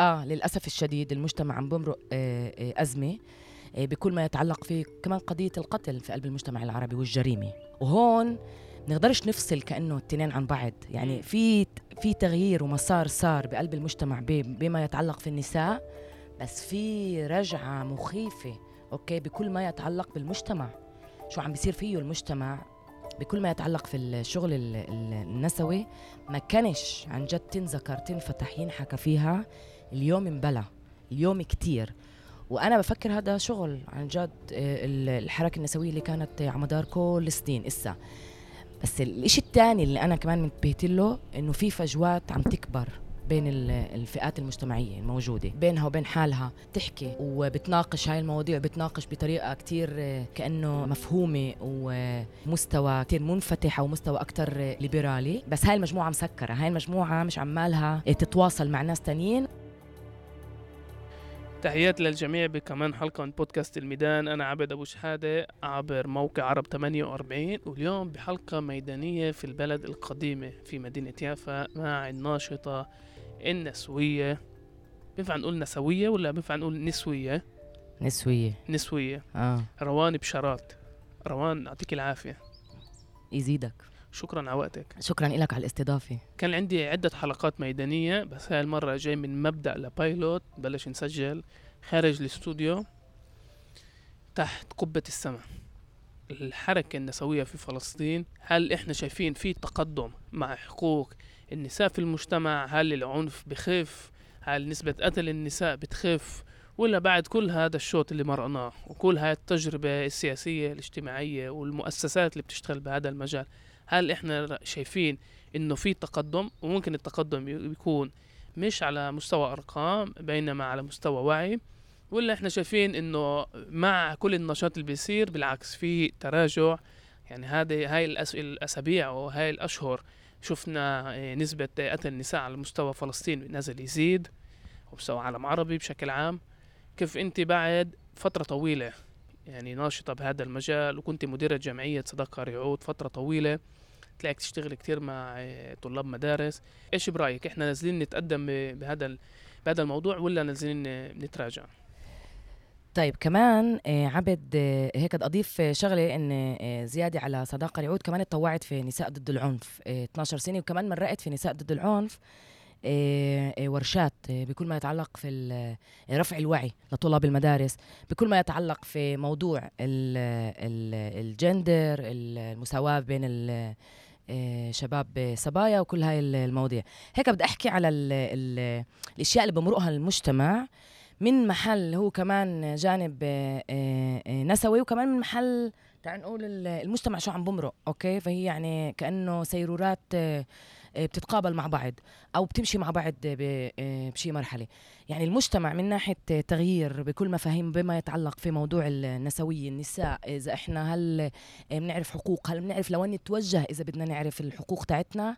آه للأسف الشديد المجتمع عم بمرق آه آه أزمة آه بكل ما يتعلق في كمان قضية القتل في قلب المجتمع العربي والجريمة. وهون نقدرش نفصل كأنه التنين عن بعض. يعني في في تغيير ومسار صار بقلب المجتمع بما يتعلق في النساء بس في رجعة مخيفة أوكي بكل ما يتعلق بالمجتمع. شو عم بيصير فيه المجتمع؟ بكل ما يتعلق في الشغل النسوي ما كانش عن جد تنذكر تنفتح ينحكى فيها. اليوم انبلى اليوم كتير. وأنا بفكر هذا شغل عن جد آه، الحركة النسوية اللي كانت على مدار كل السنين إسا. بس الشيء الثاني اللي أنا كمان انتبهت له إنه في فجوات عم تكبر بين الفئات المجتمعية الموجودة بينها وبين حالها. تحكي وبتناقش هاي المواضيع بتناقش بطريقة كتير آه، كأنه مفهومة ومستوى كتير منفتح أو مستوى أكتر ليبرالي. بس هاي المجموعة مسكرة هاي المجموعة مش عمالها تتواصل مع ناس تانيين. تحيات للجميع بكمان حلقة من بودكاست الميدان. أنا عبد أبو شحادة عبر موقع عرب 48 واليوم بحلقة ميدانية في البلد القديمة في مدينة يافا مع الناشطة النسوية. بينفع نقول نسوية ولا بينفع نقول نسوية؟ نسوية. نسوية. آه. روان بشارات روان يعطيك العافية. يزيدك. شكرا على وقتك. شكرا لك على الاستضافة. كان عندي عدة حلقات ميدانية بس هاي المرة جاي من مبدأ لبايلوت. بلش نسجل خارج الاستوديو تحت قبة السماء. الحركة النسوية في فلسطين هل إحنا شايفين في تقدم مع حقوق النساء في المجتمع؟ هل العنف بخف؟ هل نسبة قتل النساء بتخف؟ ولا بعد كل هذا الشوط اللي مرقناه وكل هاي التجربة السياسية الاجتماعية والمؤسسات اللي بتشتغل بهذا المجال؟ هل إحنا شايفين إنه في تقدم؟ وممكن التقدم يكون مش على مستوى أرقام بينما على مستوى وعي. ولا إحنا شايفين إنه مع كل النشاط اللي بيصير بالعكس في تراجع. يعني هذه هاي الأسابيع وهاي الأشهر شفنا آه، نسبة قتل النساء على مستوى فلسطين نزل يزيد ومستوى العالم العربي بشكل عام. كيف أنت بعد فترة طويلة يعني ناشطة بهذا المجال وكنت مديرة جمعية صداقة رعود فترة طويلة تلاقيك تشتغل كتير مع آه، طلاب مدارس. إيش برأيك؟ إحنا نازلين نتقدم بهذا بهذا الموضوع ولا نازلين نتراجع؟ طيب كمان آه، عبد آه، هيك بدي أضيف شغلة إن زيادة على صداقة رعود كمان اتطوعت في نساء ضد العنف. 12 سنة وكمان مرقت في نساء ضد العنف. ورشات بكل ما يتعلق في رفع الوعي لطلاب المدارس. بكل ما يتعلق في موضوع الجندر المساواة بين آه، شباب صبايا وكل هاي المواضيع. هيك بدي أحكي على ال ال الأشياء اللي بمرقها المجتمع من محل هو كمان جانب آه، آه، نسوي وكمان من محل تعال نقول المجتمع شو عم بمرق okay؟ فهي يعني كأنه سيرورات آه، بتتقابل مع بعض أو بتمشي مع بعض آه، بشي مرحلة. يعني المجتمع من ناحية تغيير بكل مفاهيم بما يتعلق في موضوع النسوية النساء إذا إحنا هل آه، بنعرف حقوق هل بنعرف لوين نتوجه إذا بدنا نعرف الحقوق تاعتنا؟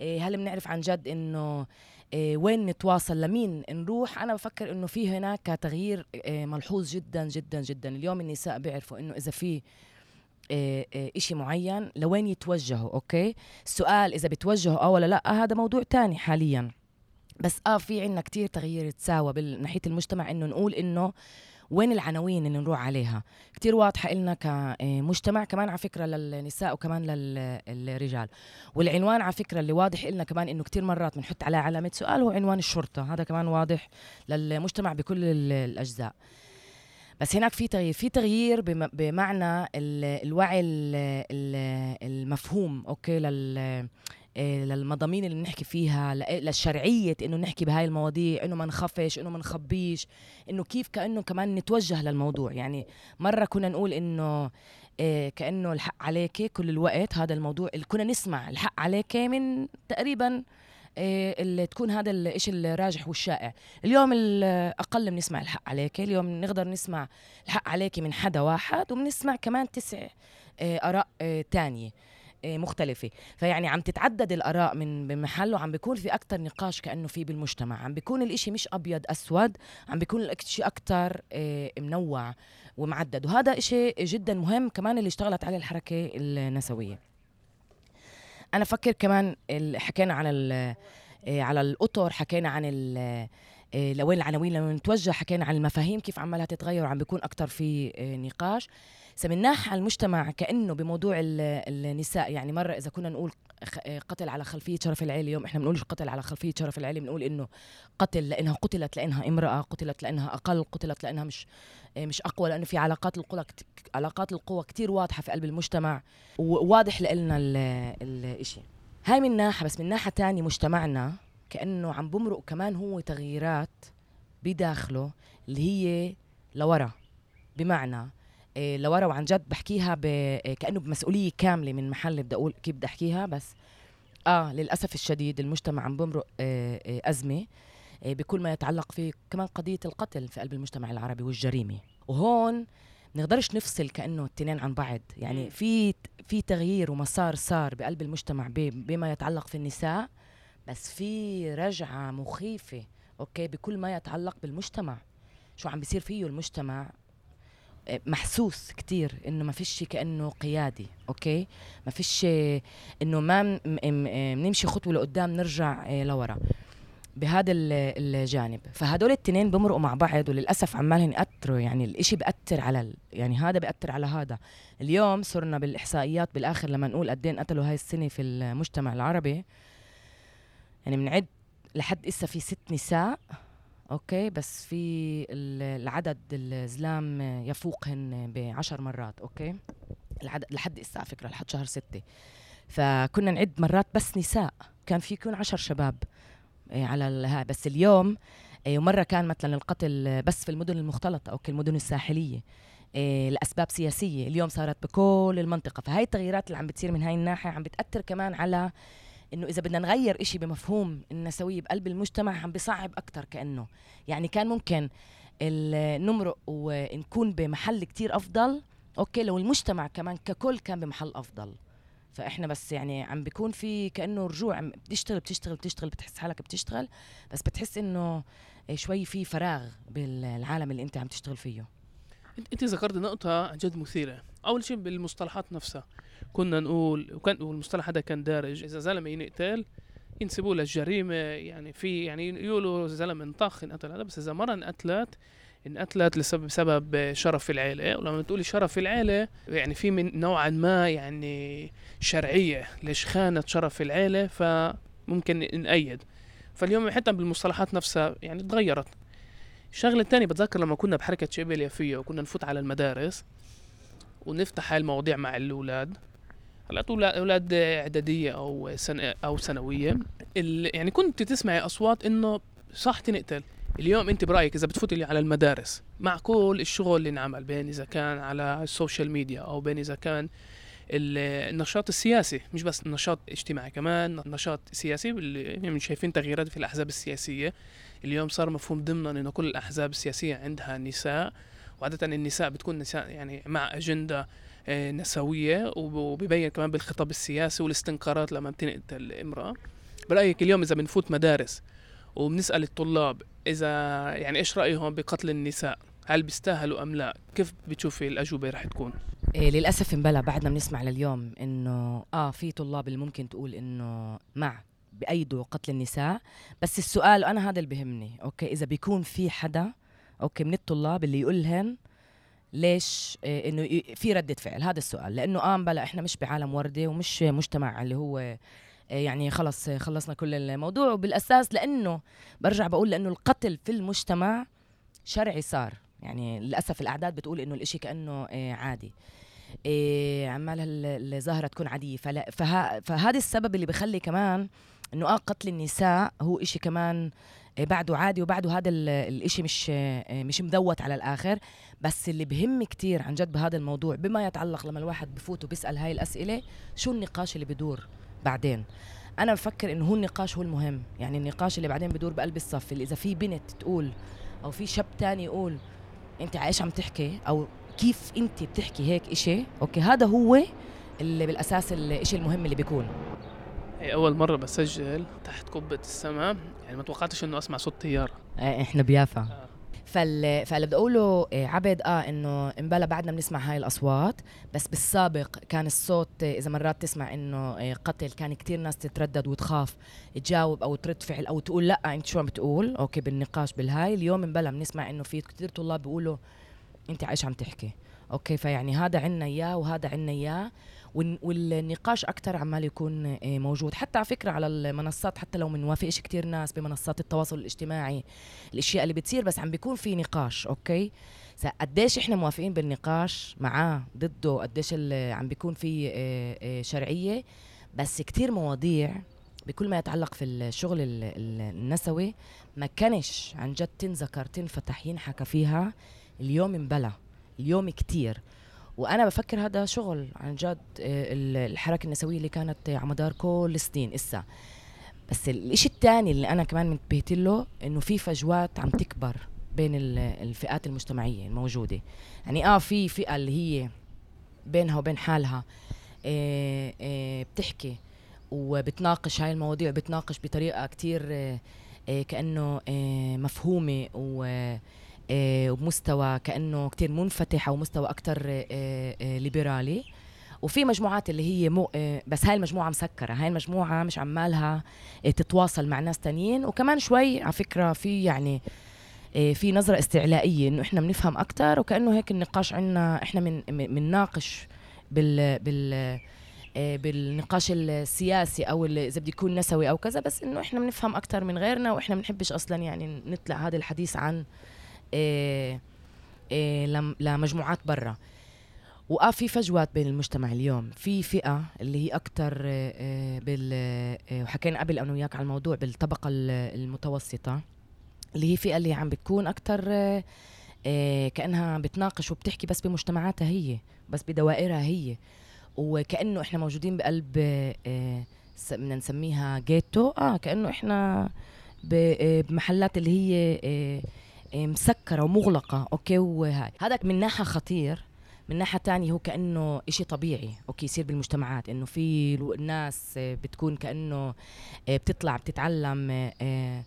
هل بنعرف عن جد إنه وين نتواصل لمين نروح؟ أنا بفكر إنه في هناك تغيير ملحوظ جدا جدا جدا. اليوم النساء بيعرفوا إنه إذا في آه، آه، إشي معين لوين يتوجهوا أوكي؟ السؤال إذا بتوجهوا أو ولا لا هذا موضوع تاني حاليا. بس آه في عنا كتير تغيير تساوى ناحية المجتمع إنه نقول إنه وين العناوين اللي نروح عليها. كتير واضحة إلنا كمجتمع كمان على فكرة للنساء وكمان للرجال. والعنوان على فكرة اللي واضح إلنا كمان إنه كتير مرات بنحط عليه علامة سؤال هو عنوان الشرطة. هذا كمان واضح للمجتمع بكل الأجزاء. بس هناك في تغيير في تغيير بمعنى الوعي المفهوم أوكي لل آه، للمضامين اللي بنحكي فيها للشرعية إنه نحكي بهاي المواضيع إنه ما نخفش إنه ما نخبيش إنه كيف كأنه كمان نتوجه للموضوع. يعني مرة كنا نقول إنه إيه كأنه الحق عليك كل الوقت هذا الموضوع اللي كنا نسمع الحق عليك من تقريبا اللي تكون هذا الشيء الراجح والشائع. اليوم الاقل بنسمع الحق عليك. اليوم نقدر نسمع الحق عليك من حدا واحد وبنسمع كمان تسع إيه، آراء إيه، تانية مختلفة. فيعني عم تتعدد الآراء من بمحل وعم بيكون في أكتر نقاش كأنه في بالمجتمع. عم بيكون الإشي مش أبيض أسود. عم بيكون الإشي أكتر منوع ومعدد. وهذا إشي جدا مهم كمان اللي اشتغلت عليه الحركة النسوية. أنا فكر كمان حكينا عن آه، على الأطر حكينا عن إيه لوين العناوين لما نتوجه حكينا عن المفاهيم كيف عمالها تتغير وعم بيكون أكثر في إيه نقاش. سمناح على المجتمع كأنه بموضوع النساء. يعني مرة إذا كنا نقول قتل على خلفية شرف العيلة اليوم إحنا بنقولش قتل على خلفية شرف العيلة بنقول إنه قتل لأنها قتلت لأنها امرأة قتلت لأنها أقل قتلت لأنها مش مش أقوى لأنه في علاقات القوى علاقات القوى كتير واضحة في قلب المجتمع وواضح لنا الشيء هاي من ناحية بس من ناحية تانية مجتمعنا كأنه عم بمرق كمان هو تغييرات بداخله اللي هي لورا بمعنى إيه لورا وعن جد بحكيها. إيه كأنه بمسؤولية كاملة من محل بدي أقول كيف بدي أحكيها بس آه للأسف الشديد المجتمع عم بمرق إيه أزمة بكل ما يتعلق في كمان قضية القتل في قلب المجتمع العربي والجريمة. وهون نقدرش نفصل كأنه التنين عن بعض. يعني في في تغيير ومسار صار بقلب المجتمع بما يتعلق في النساء بس في رجعة مخيفة okay بكل ما يتعلق بالمجتمع. شو عم بيصير فيه المجتمع؟ محسوس كتير إنه ما فيش كأنه قيادي okay؟ ما فيش إنه ما بنمشي خطوة لقدام نرجع آه، لورا. بهذا الجانب. فهدول الاثنين بمرقوا مع بعض وللأسف عمالهم يأثروا يعني الإشي بأثر على ال... يعني هذا بأثر على هذا. اليوم صرنا بالإحصائيات بالآخر لما نقول قد إيه قتلوا هاي السنة في المجتمع العربي. يعني بنعد لحد إسا في ست نساء okay؟ بس في العدد الزلام يفوقهن بعشر مرات okay؟ العدد لحد إسا على فكرة لحد شهر ستة. فكنا نعد مرات بس نساء. كان في يكون عشر شباب. على هاي بس اليوم إيه، ومرة كان مثلا القتل بس في المدن المختلطة أو المدن الساحلية إيه، لأسباب سياسية. اليوم صارت بكل المنطقة. فهاي التغييرات اللي عم بتصير من هاي الناحية عم بتأثر كمان على إنه إذا بدنا نغير إشي بمفهوم النسويه بقلب المجتمع عم بصعب أكثر كأنه. يعني كان ممكن نمرق ونكون بمحل كتير أفضل أوكي لو المجتمع كمان ككل كان بمحل أفضل. فإحنا بس يعني عم بيكون في كأنه رجوع بتشتغل بتشتغل بتشتغل بتحس حالك بتشتغل بس بتحس إنه شوي في فراغ بالعالم اللي أنت عم تشتغل فيه. أنت ذكرت نقطة عن جد مثيرة. أول شيء بالمصطلحات نفسها. كنا نقول وكان والمصطلح هذا كان دارج إذا زلمة ينقتل ينسبوه للجريمة يعني في يعني يقولوا زلمة انطخ انقتل هذا بس إذا مرة انقتلت انقتلت لسبب سبب شرف العيلة. ولما تقولي شرف العيلة يعني في من نوعا ما يعني شرعية ليش خانت شرف العيلة فممكن نأيد. فاليوم حتى بالمصطلحات نفسها يعني تغيرت. الشغلة الثانية بتذكر لما كنا بحركة شبه اليافية وكنا نفوت على المدارس ونفتح هاي المواضيع مع الأولاد. هلأ أولاد إعدادية أو سنة أو ثانوية يعني كنت تسمعي أصوات إنه صح تنقتل. اليوم انت برأيك إذا بتفوتي على المدارس مع كل الشغل اللي انعمل بين إذا كان على ال social media أو بين إذا كان النشاط السياسي مش بس النشاط الاجتماعي كمان نشاط سياسي اللي شايفين تغييرات في الأحزاب السياسية. اليوم صار مفهوم ضمنا إنه كل الأحزاب السياسية عندها نساء وعادة النساء بتكون نساء يعني مع أجندة آه، نسوية وبيبين كمان بالخطاب السياسي والاستنكارات لما بتنقتل الامراه برأيك اليوم إذا بنفوت مدارس وبنسأل الطلاب إذا يعني إيش رأيهم بقتل النساء؟ هل بيستاهلوا أم لا؟ كيف بتشوفي الأجوبة رح تكون؟ إيه للأسف مبلا بعدنا بنسمع لليوم إنه آه في طلاب اللي ممكن تقول إنه مع بأيدوا قتل النساء. بس السؤال أنا هذا اللي بهمني okay إذا بيكون في حدا okay من الطلاب اللي يقول لهم ليش إيه إنه في ردة فعل هذا السؤال. لأنه آه بلا إحنا مش بعالم وردي ومش مجتمع اللي هو يعني خلص خلصنا كل الموضوع. وبالأساس لأنه برجع بقول لأنه القتل في المجتمع شرعي صار. يعني للأسف الأعداد بتقول إنه الإشي كأنه إيه عادي. إيه عمالها الظاهره تكون عادية. فها فهذا السبب اللي بخلي كمان إنه آه قتل النساء هو إشي كمان إيه بعده عادي. وبعده هذا الإشي مش مش مذوت على الآخر. بس اللي بهم كتير عن جد بهذا الموضوع بما يتعلق لما الواحد بفوت وبيسأل هاي الأسئلة شو النقاش اللي بدور؟ بعدين. أنا بفكر إنه هو النقاش هو المهم. يعني النقاش اللي بعدين بدور بقلب الصف اللي إذا في بنت تقول أو في شاب تاني يقول أنت إيش عم تحكي؟ أو كيف أنت بتحكي هيك إشي؟ okay هذا هو اللي بالأساس الإشي المهم اللي بيكون. هي أول مرة بسجل تحت قبة السماء. يعني ما توقعتش إنه أسمع صوت طيارة. إيه إحنا بيافا. آه. فال... فاللي بدي أقوله آه، عبد آه إنه امبلا بعدنا بنسمع هاي الأصوات بس بالسابق كان الصوت إذا مرات تسمع إنه آه، قتل كان كتير ناس تتردد وتخاف تجاوب أو ترد فعل أو تقول لأ أنت شو عم بتقول؟ أوكي بالنقاش بالهاي. اليوم امبلا بنسمع إنه في كتير طلاب بيقولوا أنت إيش عم تحكي. أوكي فيعني هذا عنا إياه وهذا عنا إياه. والنقاش أكثر عمال يكون آه، موجود. حتى على فكرة على المنصات حتى لو منوافقش كتير ناس بمنصات التواصل الاجتماعي الأشياء اللي بتصير بس عم بيكون في نقاش أوكي؟ قديش إحنا موافقين بالنقاش معاه ضده قديش عم بيكون في آه، آه، شرعية. بس كتير مواضيع بكل ما يتعلق في الشغل النسوي ما كانش عن جد تنذكر تنفتح ينحكى فيها. اليوم انبلى اليوم كتير. وأنا بفكر هذا شغل عن جد آه، الحركة النسوية اللي كانت على مدار كل السنين إسا. بس الإشي الثاني اللي أنا كمان منتبهت له إنه في فجوات عم تكبر بين الفئات المجتمعية الموجودة. يعني آه في فئة اللي هي بينها وبين حالها آه، آه، بتحكي وبتناقش هاي المواضيع بتناقش بطريقة كتير كأنه مفهومة و وبمستوى كأنه كتير منفتح أو مستوى أكثر آه، آه، ليبرالي. وفي مجموعات اللي هي مو بس هاي المجموعة مسكرة. هاي المجموعة مش عمالها تتواصل مع ناس تانيين. وكمان شوي على فكرة في يعني في نظرة استعلائية إنه إحنا بنفهم أكثر وكأنه هيك النقاش عندنا إحنا من بنناقش بال بال بالنقاش السياسي أو إذا بده يكون نسوي أو كذا. بس إنه إحنا بنفهم أكثر من غيرنا وإحنا بنحبش أصلا يعني نطلع هذا الحديث عن لمجموعات برا. وآه في فجوات بين المجتمع اليوم. في فئة اللي هي أكثر إيه بال وحكينا قبل أنا وياك على الموضوع بالطبقة المتوسطة. اللي هي فئة اللي عم بتكون أكثر كأنها بتناقش وبتحكي بس بمجتمعاتها هي بس بدوائرها هي. وكأنه إحنا موجودين بقلب بدنا نسميها جيتو آه كأنه إحنا بمحلات اللي هي إيه إيه، مسكرة ومغلقة أوكي؟ وهاي. هذا من ناحية خطير من ناحية تانية هو كأنه إشي طبيعي أوكي؟ يصير بالمجتمعات إنه في ناس بتكون كأنه إيه، بتطلع بتتعلم إيه،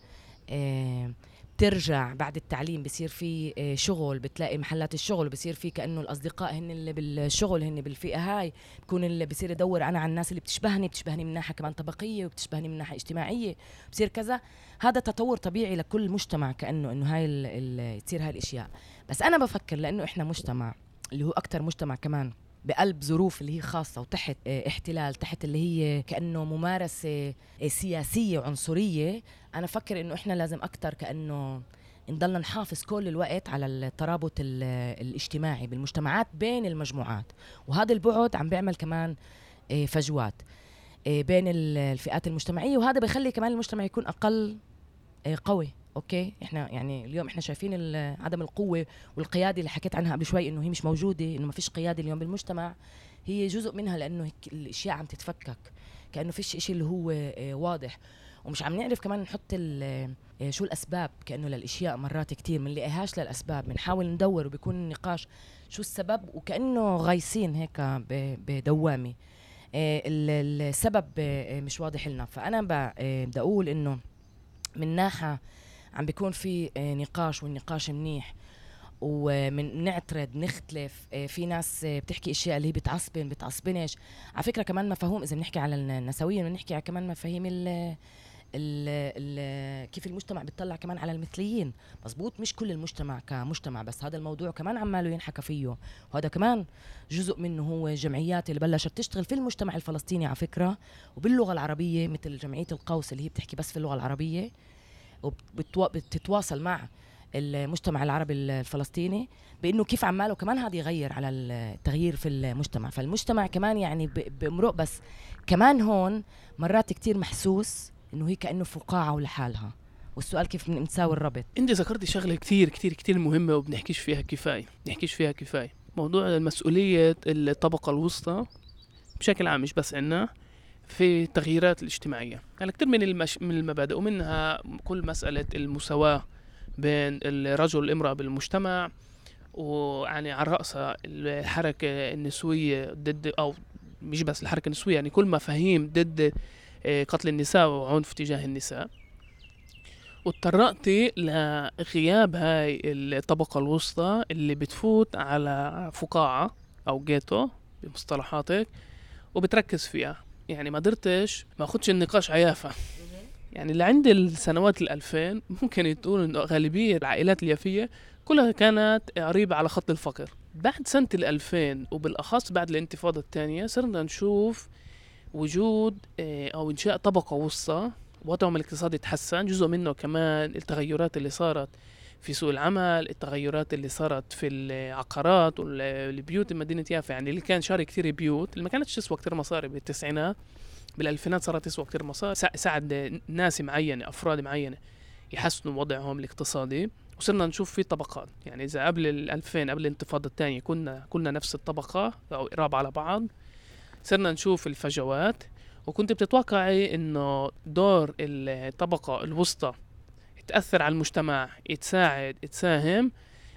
بترجع بعد التعليم بصير في شغل بتلاقي محلات الشغل بصير في كأنه الأصدقاء هن اللي بالشغل هن بالفئة هاي بكون اللي بصير يدور أنا على الناس اللي بتشبهني بتشبهني من ناحية كمان طبقية وبتشبهني من ناحية اجتماعية بصير كذا. هذا تطور طبيعي لكل مجتمع كأنه إنه هاي تصير هاي الأشياء. بس أنا بفكر لأنه إحنا مجتمع اللي هو أكثر مجتمع كمان بقلب ظروف اللي هي خاصة وتحت آه احتلال تحت اللي هي كأنه ممارسة آه سياسية وعنصرية أنا فكر إنه إحنا لازم أكثر كأنه نضلنا نحافظ كل الوقت على الترابط الاجتماعي بالمجتمعات بين المجموعات. وهذا البعد عم بيعمل كمان آه فجوات آه، بين الفئات المجتمعية. وهذا بيخلي كمان المجتمع يكون أقل آه، قوي. أوكي؟ إحنا يعني اليوم إحنا شايفين عدم القوة والقيادة اللي حكيت عنها قبل شوي إنه هي مش موجودة إنه ما فيش قيادة اليوم بالمجتمع. هي جزء منها لأنه الأشياء عم تتفكك كأنه فيش شيء اللي هو آه، واضح. ومش عم نعرف كمان نحط شو الأسباب كأنه للأشياء مرات كثير بنلاقيهاش للأسباب. بنحاول ندور وبيكون النقاش شو السبب وكأنه غايصين هيك بدوامة. آه، السبب آه، مش واضح لنا. فأنا آه، بدي أقول إنه من ناحية عم بيكون في نقاش والنقاش منيح. ومن نعترض نختلف في ناس بتحكي أشياء اللي هي بتعصبن بتعصبنش. على فكرة كمان مفهوم إذا بنحكي على النسوية بنحكي كمان مفاهيم ال كيف المجتمع بيطلع كمان على المثليين. مزبوط مش كل المجتمع كمجتمع بس هذا الموضوع كمان عماله ينحكى فيه. وهذا كمان جزء منه هو جمعيات اللي بلشت تشتغل في المجتمع الفلسطيني على فكرة وباللغة العربية مثل جمعية القوس اللي هي بتحكي بس في اللغة العربية. وبتتواصل مع المجتمع العربي الفلسطيني بإنه كيف عماله كمان هذا يغير على التغيير في المجتمع. فالمجتمع كمان يعني بمرق بس كمان هون مرات كتير محسوس إنه هي كأنه فقاعة ولحالها. والسؤال كيف بنساوي الربط؟ انت ذكرتي شغلة كثير كثير كثير مهمة وبنحكيش فيها كفاية بنحكيش فيها كفاية. موضوع المسؤولية الطبقة الوسطى بشكل عام مش بس عنا. في التغييرات الاجتماعية. يعني كثير من المش... من المبادئ ومنها كل مسألة المساواة بين الرجل والامرأة بالمجتمع ويعني على رأسها الحركة النسوية ضد أو مش بس الحركة النسوية يعني كل مفاهيم ضد آه، قتل النساء وعنف تجاه النساء. وتطرقتي لغياب هاي الطبقة الوسطى اللي بتفوت على فقاعة أو جيتو بمصطلحاتك وبتركز فيها. يعني ما قدرتش ما أخدش النقاش عيافة يعني اللي عند السنوات الألفين ممكن تقول إنه غالبية العائلات اليافية كلها كانت قريبة على خط الفقر. بعد سنة الألفين وبالأخص بعد الانتفاضة الثانية صرنا نشوف وجود آه، أو إنشاء طبقة وسطى وضعهم الاقتصادي تحسن جزء منه كمان التغيرات اللي صارت في سوق العمل التغيرات اللي صارت في العقارات والبيوت مدينة يافا يعني اللي كان شاري كثير بيوت اللي ما كانتش تسوى كثير مصاري بالتسعينات بالألفينات صارت تسوى كثير مصاري ساعد ناس معينة أفراد معينة يحسنوا وضعهم الاقتصادي. وصرنا نشوف في طبقات يعني إذا قبل ال 2000 قبل الانتفاضة الثانية كنا كلنا نفس الطبقة أو قراب على بعض. صرنا نشوف الفجوات وكنت بتتوقعي إنه دور الطبقة الوسطى تأثر على المجتمع يتساعد يتساهم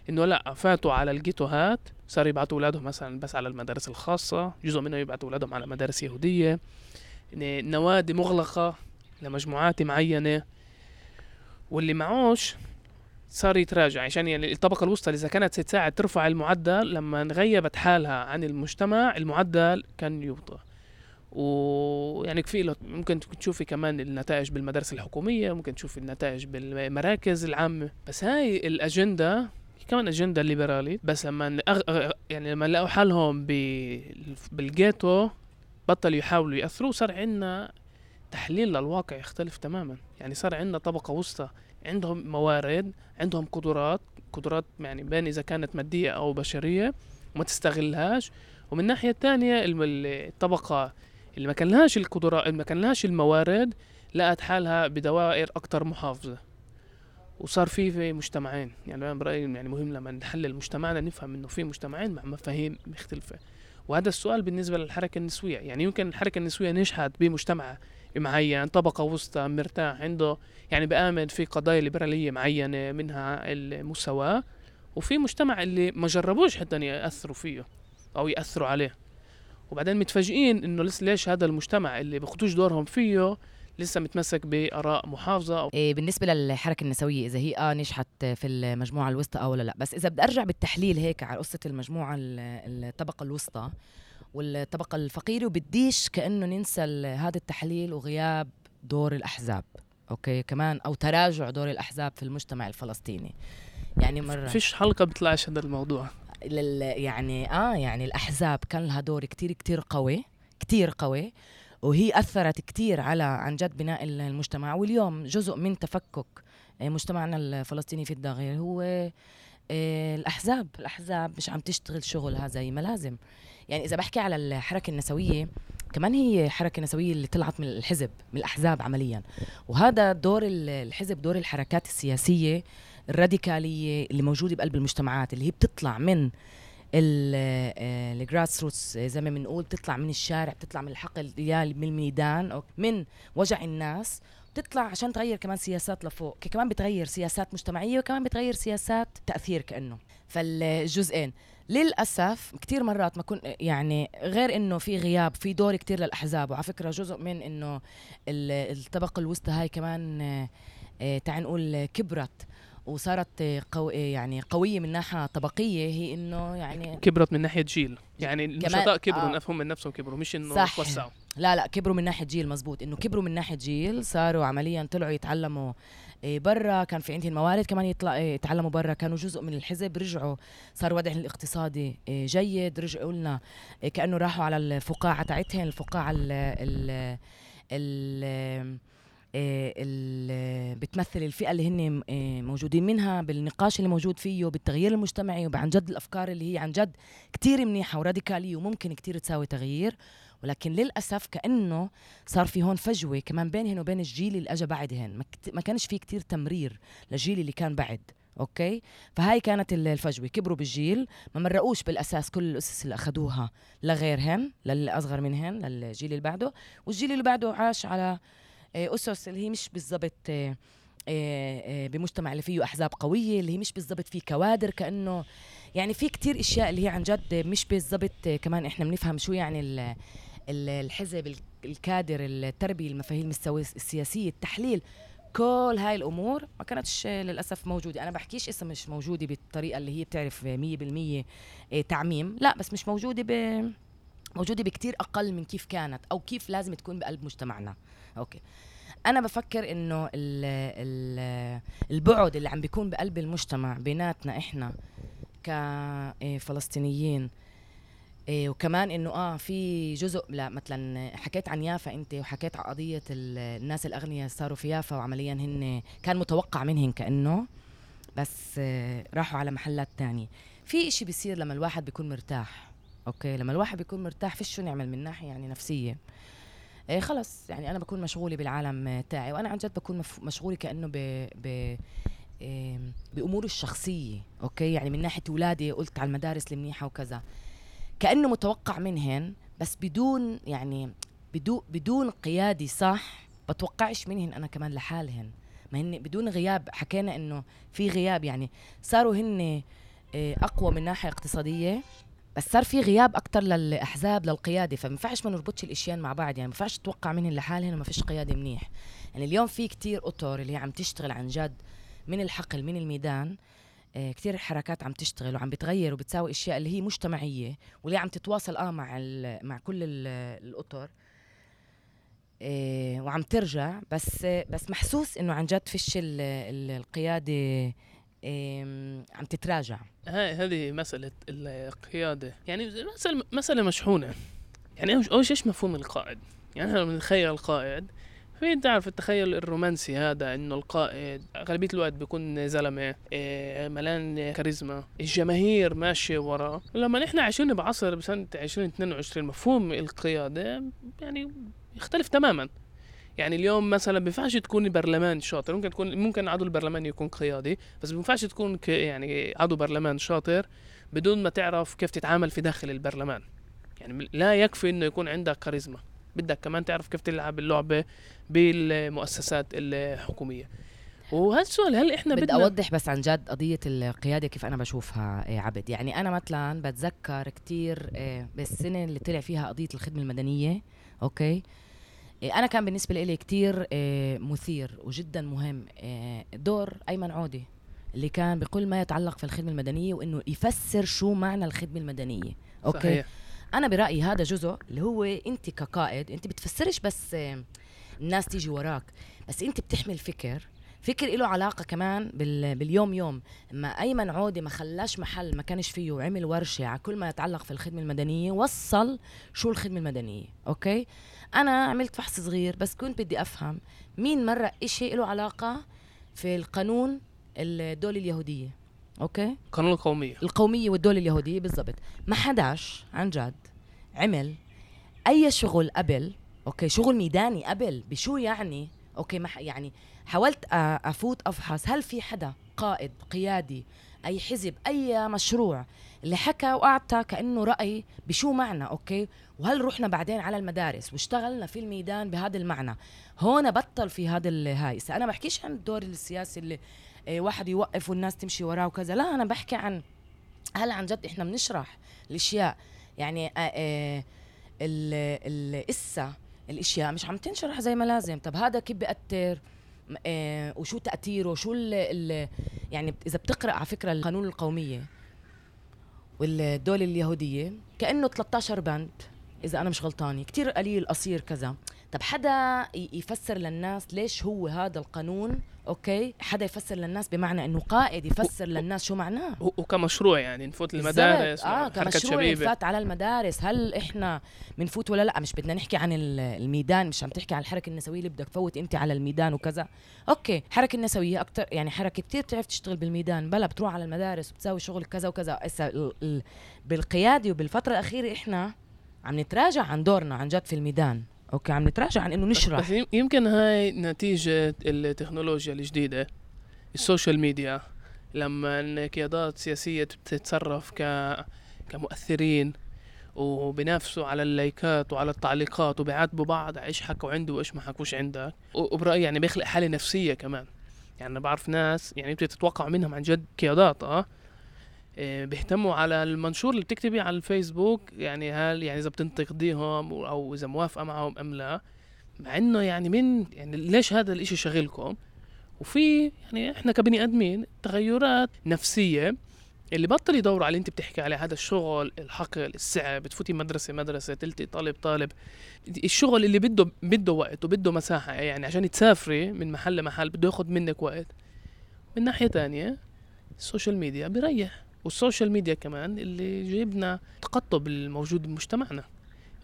إنه لا فاتوا على الجيتوهات صاروا يبعتوا أولادهم مثلا بس على المدارس الخاصة جزء منهم يبعتوا أولادهم على مدارس يهودية. نوادي مغلقة لمجموعات معينة. واللي معوش صار يتراجع عشان يعني الطبقة الوسطى إذا كانت تساعد ترفع المعدل لما غيبت حالها عن المجتمع المعدل كان يوطى ويعني كفي ممكن تشوفي كمان النتائج بالمدارس الحكومية ممكن تشوفي النتائج بالمراكز العامة. بس هاي الأجندة كمان أجندة ليبرالي. بس لما أغ... يعني لما لقوا حالهم ب... بالجيتو بطلوا يحاولوا يأثروا صار عندنا تحليل للواقع يختلف تماما. يعني صار عندنا طبقة وسطى. عندهم موارد عندهم قدرات قدرات يعني بين إذا كانت مادية أو بشرية وما تستغلهاش. ومن الناحية الثانية الطبقة اللي ما كان لهاش القدرات اللي ما كان لهاش الموارد لقت حالها بدوائر أكتر محافظة. وصار في في مجتمعين يعني أنا برأيي يعني مهم لما نحلل مجتمعنا نفهم إنه في مجتمعين مع مفاهيم مختلفة. وهذا السؤال بالنسبة للحركة النسوية يعني يمكن الحركة النسوية نجحت بمجتمع معين طبقة وسطى مرتاح عنده يعني بآمن في قضايا ليبرالية معينة منها المساواة. وفي مجتمع اللي ما جربوش حتى يأثروا فيه أو يأثروا عليه. وبعدين متفاجئين إنه لسه ليش هذا المجتمع اللي بياخدوش دورهم فيه لسه متمسك بآراء محافظة أو إيه بالنسبة للحركة النسوية إذا هي آه نجحت في المجموعة الوسطى أو لا بس إذا بدي أرجع بالتحليل هيك على قصة المجموعة الطبقة الوسطى والطبقة الفقيرة وبديش كأنه ننسى هذا التحليل وغياب دور الأحزاب أوكي؟ كمان أو تراجع دور الأحزاب في المجتمع الفلسطيني. يعني مرة فيش حلقة بتطلعش هذا الموضوع. لل يعني آه يعني الأحزاب كان لها دور كتير كتير قوي كتير قوي وهي أثرت كتير على عن جد بناء المجتمع. واليوم جزء من تفكك آه، مجتمعنا الفلسطيني في الداخل هو آه، الأحزاب. الأحزاب مش عم تشتغل شغلها زي ما لازم. يعني إذا بحكي على الحركة النسوية كمان هي حركة نسوية اللي طلعت من الحزب من الأحزاب عمليا. وهذا دور الحزب دور الحركات السياسية الراديكالية اللي موجودة بقلب المجتمعات اللي هي بتطلع من الجراس روتس آه، زي ما بنقول بتطلع من الشارع بتطلع من الحقل من الميدان أو من وجع الناس بتطلع عشان تغير كمان سياسات لفوق كمان بتغير سياسات مجتمعية وكمان بتغير سياسات تأثير كأنه. فالجزئين للأسف كثير مرات ما كن يعني غير إنه في غياب في دور كثير للأحزاب وعلى فكرة جزء من إنه الطبقة الوسطى هاي كمان آه، آه، تعال نقول كبرت. وصارت قو يعني قوية من ناحية طبقية هي إنه يعني كبرت من ناحية جيل. يعني النشطاء كبروا آه. هم من نفسهم كبروا مش إنه توسعوا. لا لا كبروا من ناحية جيل مزبوط. إنه كبروا من ناحية جيل صاروا عمليا طلعوا يتعلموا إيه، برا. كان في عندهم موارد كمان يطلع إيه، يتعلموا برا. كانوا جزء من الحزب رجعوا صار وضعهم الاقتصادي إيه، جيد. رجعوا لنا كأنه راحوا على الفقاعة تاعتهم الفقاعة ال ال ال بتمثل الفئة اللي هن موجودين منها بالنقاش اللي موجود فيه بالتغيير المجتمعي وعن جد الأفكار اللي هي عن جد كتير منيحة وراديكالية وممكن كتير تساوي تغيير. ولكن للأسف كأنه صار في هون فجوة كمان بينهن وبين الجيل اللي اجى بعدهن ما كانش في كتير تمرير للجيل اللي كان بعد أوكي؟ فهاي كانت الفجوة. كبروا بالجيل ما مرقوش بالأساس كل الأسس اللي أخذوها لغيرهن للي اصغر منهن للجيل اللي بعده. والجيل اللي بعده عاش على آه، أسس اللي هي مش بالضبط آه، آه، بمجتمع اللي فيه أحزاب قوية اللي هي مش بالضبط فيه كوادر كأنه يعني في كتير أشياء اللي هي عن جد مش بالضبط كمان إحنا بنفهم شو يعني الحزب الكادر التربية المفاهيم السياسية التحليل كل هاي الأمور ما كانتش للأسف موجودة. أنا بحكيش اسم مش موجودة بالطريقة اللي هي بتعرف 100% إيه، تعميم. لا بس مش موجودة ب موجودة بكتير أقل من كيف كانت أو كيف لازم تكون بقلب مجتمعنا. أوكي. أنا بفكر إنه ال ال البعد اللي عم بيكون بقلب المجتمع بيناتنا إحنا كفلسطينيين إيه وكمان إنه آه في جزء لا مثلا حكيت عن يافا أنت وحكيت عن قضية الناس الأغنياء صاروا في يافا وعمليا هن كان متوقع منهن كأنه بس راحوا على محلات تانية. في إشي بيصير لما الواحد بيكون مرتاح أوكي؟ لما الواحد بيكون مرتاح فيش شو نعمل من ناحية يعني نفسية. إيه خلص. يعني أنا بكون مشغولة بالعالم تاعي وأنا عن جد بكون مشغولة كأنه ب, ب إيه بأموري الشخصية أوكي؟ يعني من ناحية اولادي قلت على المدارس المنيحة وكذا. كأنه متوقع منهن بس بدون يعني بدون بدون قيادة صح بتوقعش منهن أنا كمان لحالهن. ما هن بدون غياب حكينا إنه في غياب يعني صاروا هن إيه، أقوى من ناحية اقتصادية. بس صار في غياب أكثر للأحزاب للقيادة. فما ينفعش ما نربطش الاشياء مع بعض. يعني ما ينفعش تتوقع منهن لحالهن وما فيش قيادة منيح. يعني اليوم في كتير أطر اللي هي عم تشتغل عن جد من الحقل من الميدان. آه كتير حركات عم تشتغل وعم بتغير وبتساوي أشياء اللي هي مجتمعية واللي عم تتواصل آه مع مع كل الأطر. آه وعم ترجع. بس بس محسوس إنه عن جد فيش القيادة عم تتراجع. هاي هذه مسألة القيادة. يعني مسألة مسألة مشحونة. يعني أول شيء إيش مفهوم القائد؟ يعني إحنا بنتخيل القائد في تعرف التخيل الرومانسي هذا إنه القائد اغلبيه الوقت بيكون زلمة إيه ملان كاريزما. الجماهير ماشية وراه. لما نحن عايشين بعصر بسنة 2022 مفهوم القيادة يعني يختلف تماما. يعني اليوم مثلا ما بينفعش تكون برلمان شاطر ممكن تكون ممكن عضو البرلمان يكون قيادي بس ما بينفعش تكون ك يعني عضو برلمان شاطر بدون ما تعرف كيف تتعامل في داخل البرلمان. يعني لا يكفي إنه يكون عندك كاريزما. بدك كمان تعرف كيف تلعب اللعبة بالمؤسسات الحكومية. وهذا السؤال هل إحنا بدي بدنا أوضح بس عن جد قضية القيادة كيف أنا بشوفها إيه عبد. يعني أنا مثلا بتذكر كثير إيه بالسنة اللي طلع فيها قضية الخدمة المدنية أوكي؟ أنا كان بالنسبة لي كثير إيه مثير وجدا مهم. إيه دور أيمن عودة اللي كان بكل ما يتعلق في الخدمة المدنية وإنه يفسر شو معنى الخدمة المدنية. أوكي؟ صحيح. أنا برأيي هذا جزء اللي هو أنت كقائد أنت بتفسرش بس الناس تيجي وراك بس أنت بتحمل فكر فكر له علاقة كمان بال... باليوم يوم. ما أيمن عودة ما خلاش محل ما كانش فيه وعمل ورشة على كل ما يتعلق في الخدمة المدنية وصل شو الخدمة المدنية أوكي؟ أنا عملت فحص صغير بس كنت بدي أفهم مين مرق إشي له علاقة في القانون الدولة اليهودية أوكي؟ قانون القومية. القومية والدولة اليهودية بالضبط. ما حداش عن جد عمل أي شغل قبل أوكي؟ شغل ميداني قبل بشو يعني؟ أوكي؟ ما يعني حاولت أفوت أفحص هل في حدا قائد قيادي أي حزب أي مشروع اللي حكى وأعطى كأنه رأي بشو معنى أوكي؟ وهل رحنا بعدين على المدارس واشتغلنا في الميدان بهذا المعنى. هون بطل في هذا الهاي أنا بحكيش عن الدور السياسي اللي إيه واحد يوقف والناس تمشي وراه وكذا. لا أنا بحكي عن هل عن جد إحنا بنشرح الأشياء. يعني آه القصة الأشياء مش عم تنشرح زي ما لازم. طب هذا كيف بيأثر؟ آه وشو تأثيره شو ال ال يعني إذا بتقرأ على فكرة القانون القومية والدولة اليهودية كأنه 13 بند إذا أنا مش غلطانة كتير قليل قصير كذا. طب حدا يفسر للناس ليش هو هذا القانون أوكي؟ حدا يفسر للناس بمعنى إنه قائد يفسر للناس شو معناه؟ وكمشروع يعني نفوت المدارس آه كمشروع نفوت على المدارس. هل إحنا بنفوت ولا لأ؟ مش بدنا نحكي عن الميدان مش عم تحكي عن الحركة النسوية اللي بدك تفوت أنت على الميدان وكذا. أوكي حركة النسوية أكثر يعني حركة كثير بتعرف تشتغل بالميدان بلا بتروح على المدارس وبتساوي شغل كذا وكذا. هسه بالقيادة وبالفترة الأخيرة إحنا عم نتراجع عن دورنا عن جد في الميدان. أوكي عم نتراجع عن إنه نشرح. بس يمكن هاي نتيجة التكنولوجيا الجديدة ال social media. لما قيادات سياسية بتتصرف ك كمؤثرين وبنافسوا على ال likes وعلى التعليقات وبيعاتبوا بعض إيش حكوا عنده وإيش ما حكوش عندك. وبرأيي يعني بيخلق حالة نفسية كمان. يعني بعرف ناس يعني بتتوقع منهم عن جد قيادات آه. بيهتموا على المنشور اللي بتكتبيه على الفيسبوك يعني هل يعني إذا بتنتقديهم أو إذا موافقة معهم أم لا. مع إنه يعني من يعني ليش هذا الإشي شغلكم وفي يعني إحنا كبني آدمين تغيرات نفسية. اللي بطل يدوروا على اللي أنت بتحكي عليه هذا الشغل الحقل السعه بتفوتي مدرسة مدرسة تلتي طالب طالب. الشغل اللي بده بده وقت وبده مساحة يعني عشان تسافري من محل لمحل بده ياخذ منك وقت. من ناحية تانية ال social media بيريح. وال social media كمان اللي جايبنا تقطب الموجود بمجتمعنا.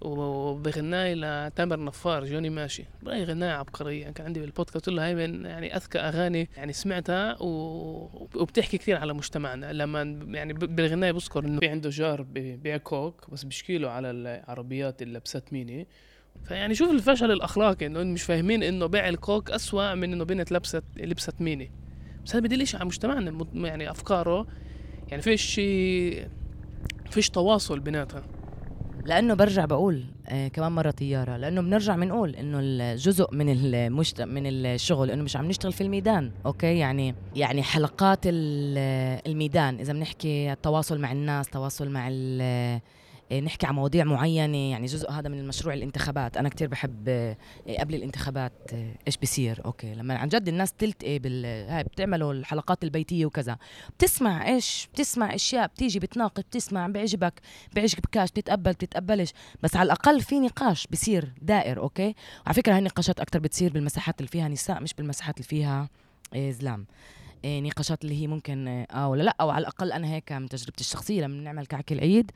وبغناي لتامر نفار Johnnie ماشي. برايي غناية عبقرية كان عندي بالبودكاست له هاي من يعني أذكى أغاني يعني سمعتها وبتحكي كثير على مجتمعنا. لما يعني بالغناية بذكر إنه في عنده جار ببيع كوك بس بيشكي له على العربيات اللي لبست ميني فيعني شوف الفشل الأخلاقي إنه مش فاهمين إنه بيع الكوك أسوأ من إنه بنت لبست لبست ميني بس هذا بدلش على مجتمعنا يعني أفكاره يعني فيش فيش تواصل بيناتها. لأنه برجع بقول آه كمان مرة طيارة لأنه بنرجع بنقول إنه الجزء من المشت... من الشغل إنه مش عم نشتغل في الميدان أوكي؟ يعني يعني حلقات الميدان إذا بنحكي التواصل مع الناس تواصل مع نحكي عن مواضيع معينة يعني جزء هذا من المشروع الانتخابات. أنا كتير بحب إيه، قبل الانتخابات إيه، إيش بيصير؟ أوكي لما عن جد الناس تلتقي بال هاي بتعملوا الحلقات البيتية وكذا. بتسمع إيش؟ بتسمع أشياء بتيجي بتناقش بتسمع بيعجبك بيعجبكاش بتتقبل بتتقبلش بس على الأقل في نقاش بصير دائر أوكي؟ وعلى فكرة هاي النقاشات أكثر بتصير بالمساحات اللي فيها نساء مش بالمساحات اللي فيها زلام نقاشات اللي هي ممكن آه ولا لا؟ أو على الأقل أنا هيك من تجربتي الشخصية لما نعمل كعك العيد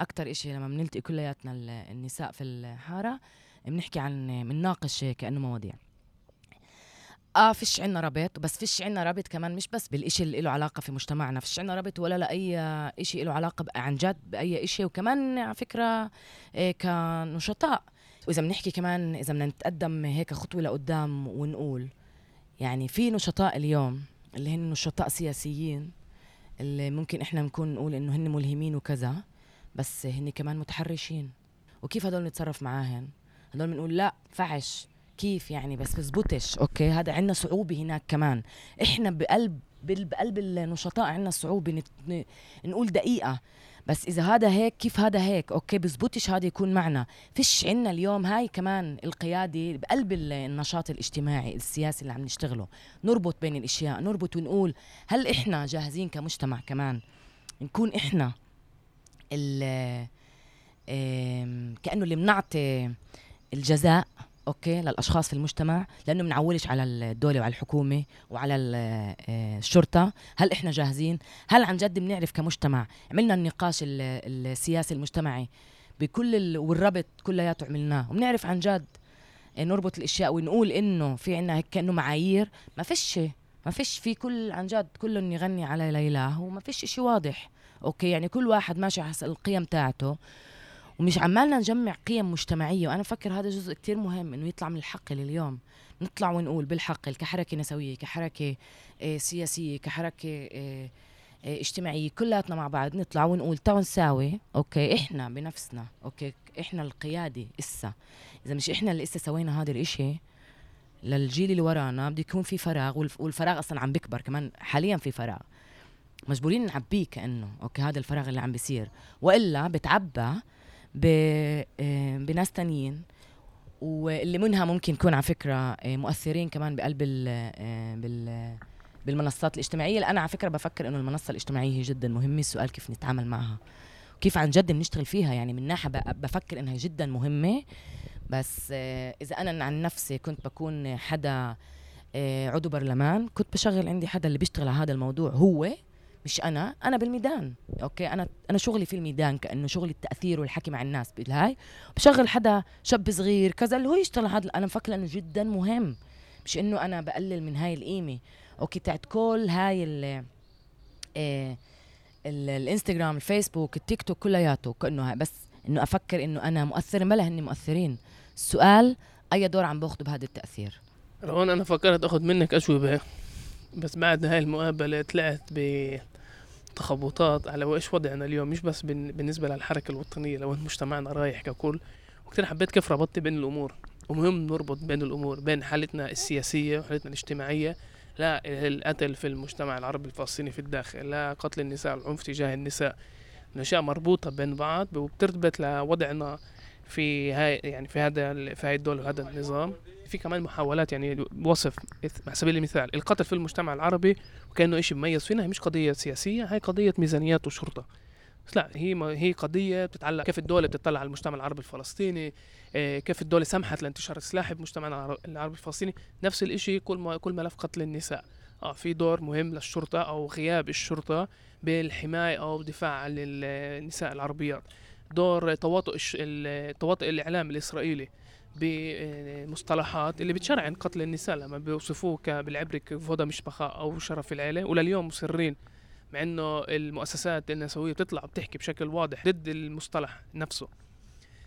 أكثر إشي لما بنلتقي كلياتنا النساء في الحارة بنحكي عن بنناقش كأنه مواضيع. آه فيش عنا ربط بس فيش عنا ربط كمان مش بس بالإشي اللي له علاقة في مجتمعنا فيش عنا ربط ولا لأي إشي له علاقة عن جد بأي إشي. وكمان على فكرة إيه كنشطاء. وإذا بنحكي كمان إذا بدنا نتقدم هيك خطوة لقدام ونقول يعني في نشطاء اليوم اللي هن نشطاء سياسيين اللي ممكن إحنا نكون نقول إنه هن ملهمين وكذا. بس هن كمان متحرشين. وكيف هدول نتصرف معاهن؟ هدول بنقول لا فعش كيف يعني؟ بس بزبطش. أوكي هذا عندنا صعوبة هناك كمان. إحنا بقلب بقلب النشطاء عندنا صعوبة. نت... نقول دقيقة. بس إذا هذا هيك كيف هذا هيك؟ أوكي بزبطش هذا يكون معنا. فيش عنا اليوم هاي كمان القيادة بقلب النشاط الاجتماعي السياسي اللي عم نشتغله. نربط بين الأشياء نربط ونقول هل إحنا جاهزين كمجتمع كمان؟ نكون إحنا كأنه اللي بنعطي الجزاء أوكي للأشخاص في المجتمع لأنه بنعولش على الدولة وعلى الحكومة وعلى آه، الشرطة. هل إحنا جاهزين؟ هل عن جد بنعرف كمجتمع؟ عملنا النقاش السياسي المجتمعي بكل والربط كلياته عملناه. وبنعرف عن جد آه، نربط الأشياء ونقول إنه في عنا هيك كأنه معايير. ما فيش ما فيش في كل عن جد كلهم يغني على ليلاه وما فيش إشي واضح. أوكي يعني كل واحد ماشي حسب القيم تاعته ومش عمالنا نجمع قيم مجتمعية. وأنا بفكر هذا جزء كتير مهم إنه يطلع من الحقل اليوم نطلع ونقول بالحقل كحركة نسوية كحركة آه، سياسية كحركة آه، آه، اجتماعية كلاتنا مع بعض نطلع ونقول تعالوا نساوي أوكي إحنا بنفسنا أوكي إحنا القيادة إسا. إذا مش إحنا اللي إسا سوينا هذا الإشي للجيل اللي ورانا بده يكون في فراغ والفراغ أصلا عم بيكبر كمان حاليا في فراغ. مجبورين نعبيه كأنه أوكي هذا الفراغ اللي عم بيصير. وإلا بتعبى ب... آه، بناس تانيين واللي منها ممكن يكون على فكرة آه، مؤثرين كمان بقلب ال... آه، بال بالمنصات الاجتماعية. اللي أنا على فكرة بفكر إنه المنصة الاجتماعية هي جدا مهمة السؤال كيف نتعامل معها؟ وكيف عن جد بنشتغل فيها؟ يعني من ناحية بفكر إنها جدا مهمة. بس إذا أنا عن نفسي كنت بكون حدا عضو برلمان كنت بشغل عندي حدا اللي بيشتغل على هذا الموضوع هو. مش أنا أنا بالميدان. أوكي؟ أنا أنا شغلي في الميدان كأنه شغلي التأثير والحكي مع الناس بالهاي بشغل حدا شاب صغير كذا اللي هو يشتغل هذا. أنا مفكرة إنه جدا مهم. مش إنه أنا بقلل من هاي القيمة. أوكي؟ تاعت كل هاي ال إيه الإنستغرام الفيسبوك التيك توك كلياته كأنه بس إنه أفكر إنه أنا مؤثر بلا هني مؤثرين. السؤال أي دور عم بأخذه بهذا التأثير؟ روان أنا فكرت أخذ منك اجوبه بس بعد هاي المقابلة طلعت ب تخبطات على إيش وضعنا اليوم مش بس بالنسبة للحركة الوطنية لو مجتمعنا رايح ككل. وكثير حبيت كيف ربطت بين الأمور. ومهم نربط بين الأمور بين حالتنا السياسية وحالتنا الاجتماعية. لا القتل في المجتمع العربي الفلسطيني في الداخل لا قتل النساء العنف تجاه النساء. الأشياء مربوطة بين بعض وبترتبط لوضعنا في هاي يعني في هذا في هاي الدولة وهذا النظام. في كمان محاولات يعني وصف على سبيل المثال القتل في المجتمع العربي وكأنه شيء مميز فينا هي مش قضية سياسية هي قضية ميزانيات وشرطة. لا هي ما هي قضية بتتعلق كيف الدولة بتطلع على المجتمع العربي الفلسطيني آه، كيف الدولة سمحت لانتشار السلاح بمجتمع العر- العربي الفلسطيني. نفس الشيء كل ما كل ملف قتل النساء آه في دور مهم للشرطة أو غياب الشرطة بالحماية أو الدفاع عن ال- النساء العربيات. دور تواطؤ الش- ال- تواطؤ الإعلام الإسرائيلي. بمصطلحات اللي بتشرعن قتل النساء لما بيوصفوه بالعبري كفودا مشبخة أو شرف العيلة. ولليوم مصرين مع إنه المؤسسات النسوية بتطلع بتحكي بشكل واضح ضد المصطلح نفسه.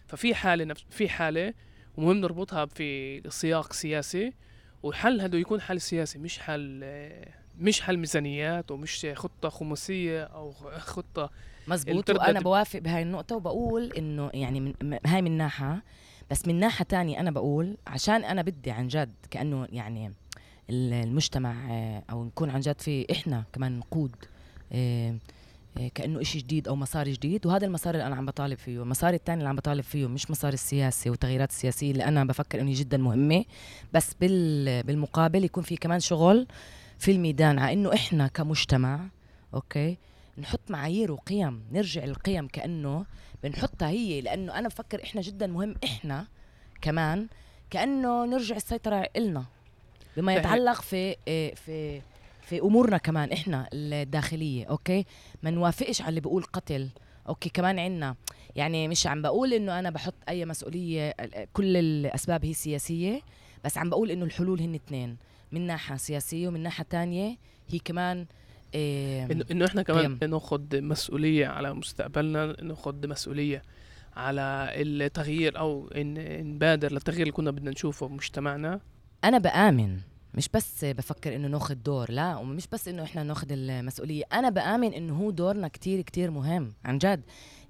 ففي حالة نفس في حالة ومهم نربطها في سياق سياسي والحل هذا يكون حل سياسي مش حل مش حل ميزانيات ومش خطة خماسية أو خطة مزبوط وأنا بوافق بهاي النقطة وبقول إنه يعني من هاي من ناحية بس من ناحية تانية أنا بقول عشان أنا بدي عن جد كأنه يعني ال- المجتمع آه، أو نكون عن جد في إحنا كمان نقود آه، آه، كأنه إشي جديد أو مسار جديد. وهذا المسار اللي أنا عم بطالب فيه. المسار الثاني اللي عم بطالب فيه مش مسار السياسي والتغييرات السياسية اللي أنا بفكر انه جدا مهمة بس بال بالمقابل يكون في كمان شغل في الميدان. على إنه إحنا كمجتمع أوكي نحط معايير وقيم نرجع القيم كأنه بنحطها هي لأنه أنا بفكر إحنا جدا مهم إحنا كمان كأنه نرجع السيطرة إلنا بما. يتعلق في إيه، في في أمورنا كمان إحنا الداخلية أوكي؟ ما نوافقش على اللي بيقول قتل أوكي؟ كمان عنا. يعني مش عم بقول إنه أنا بحط أي مسؤولية كل الأسباب هي سياسية بس عم بقول إنه الحلول هن اثنين من ناحية سياسية ومن ناحية تانية هي كمان انه إنه إحنا كمان قيم. ناخذ مسؤولية على مستقبلنا ناخذ مسؤولية على التغيير أو ان نبادر للتغيير اللي كنا بدنا نشوفه بمجتمعنا أنا بآمن مش بس بفكر إنه ناخذ دور لا ومش بس إنه إحنا ناخذ المسؤولية أنا بآمن إنه هو دورنا كتير كتير مهم عن جد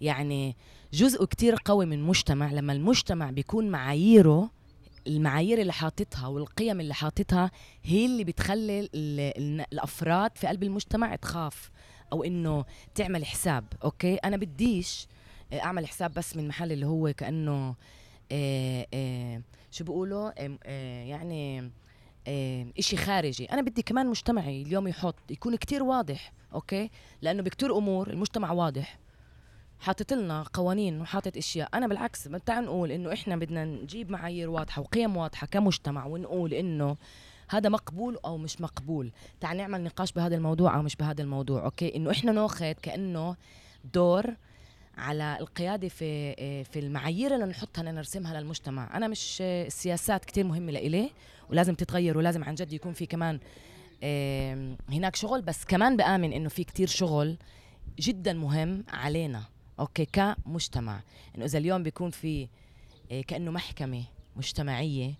يعني جزء كتير قوي من مجتمع لما المجتمع بيكون معاييره المعايير اللي حاططها والقيم اللي حاططها هي اللي بتخلي ال- ال- الأفراد في قلب المجتمع تخاف أو إنه تعمل حساب أوكي؟ أنا بديش أعمل حساب بس من محل اللي هو كأنه آه آه شو بيقولوا؟ آه يعني آه إشي خارجي. أنا بدي كمان مجتمعي اليوم يحط يكون كتير واضح أوكي؟ لأنه بكتير أمور المجتمع واضح. حاطط لنا قوانين وحاطط أشياء. أنا بالعكس تعال نقول إنه إحنا بدنا نجيب معايير واضحة وقيم واضحة كمجتمع ونقول إنه هذا مقبول أو مش مقبول. تعال نعمل نقاش بهذا الموضوع أو مش بهذا الموضوع أوكي؟ إنه إحنا ناخذ كأنه دور على القيادة في في المعايير اللي نحطها نرسمها للمجتمع. أنا مش السياسات كتير مهمة لإلي ولازم تتغير ولازم عن جد يكون في كمان هناك شغل بس كمان بآمن إنه في كتير شغل جدا مهم علينا. أوكي كمجتمع. إنه إذا اليوم بيكون في آه، كأنه محكمة مجتمعية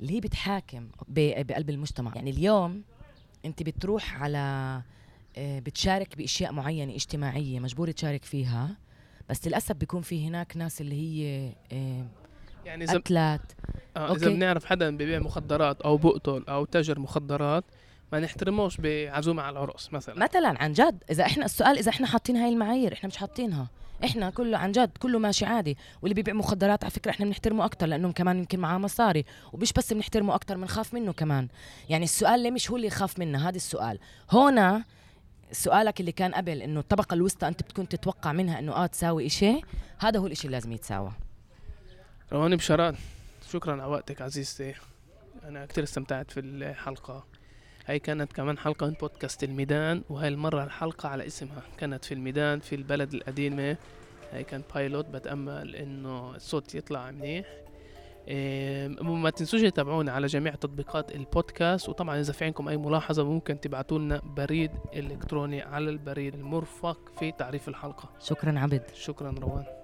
اللي هي بتحاكم بقلب المجتمع. يعني اليوم أنت بتروح على آه، بتشارك بأشياء معينة اجتماعية مجبور تشارك فيها بس للأسف بيكون في هناك ناس اللي هي آه، يعني إذا قتلات آه إذا. بنعرف حدا ببيع مخدرات أو بقتل أو تاجر مخدرات ما نحترموش بعزومة على العرس مثلا. مثلا عن جد. إذا إحنا السؤال إذا إحنا حاطين هاي المعايير إحنا مش حاطينها. إحنا كله عن جد كله ماشي عادي. واللي بيبيع مخدرات على فكرة إحنا بنحترمه أكثر لأنه كمان يمكن معاه مصاري. ومش بس بنحترمه أكثر بنخاف منه كمان. يعني السؤال ليه مش هو اللي يخاف منا هذا السؤال. هنا سؤالك اللي كان قبل إنه الطبقة الوسطى أنت بتكون تتوقع منها إنه آه تساوي إشي؟ هذا هو الإشي اللي لازم يتساوى. رواني بشارات شكرا على وقتك عزيزتي. أنا كتير استمتعت في الحلقة. هاي كانت كمان حلقة من بودكاست الميدان وهاي المرة الحلقة على اسمها. كانت في الميدان في البلد القديمة. هاي كان بايلوت بتأمل إنه الصوت يطلع منيح. إيه، ما تنسوش تتابعونا على جميع تطبيقات البودكاست. وطبعا إذا في عندكم أي ملاحظة ممكن تبعتوا لنا بريد إلكتروني على البريد المرفق في تعريف الحلقة. شكرا عبد. شكرا روان.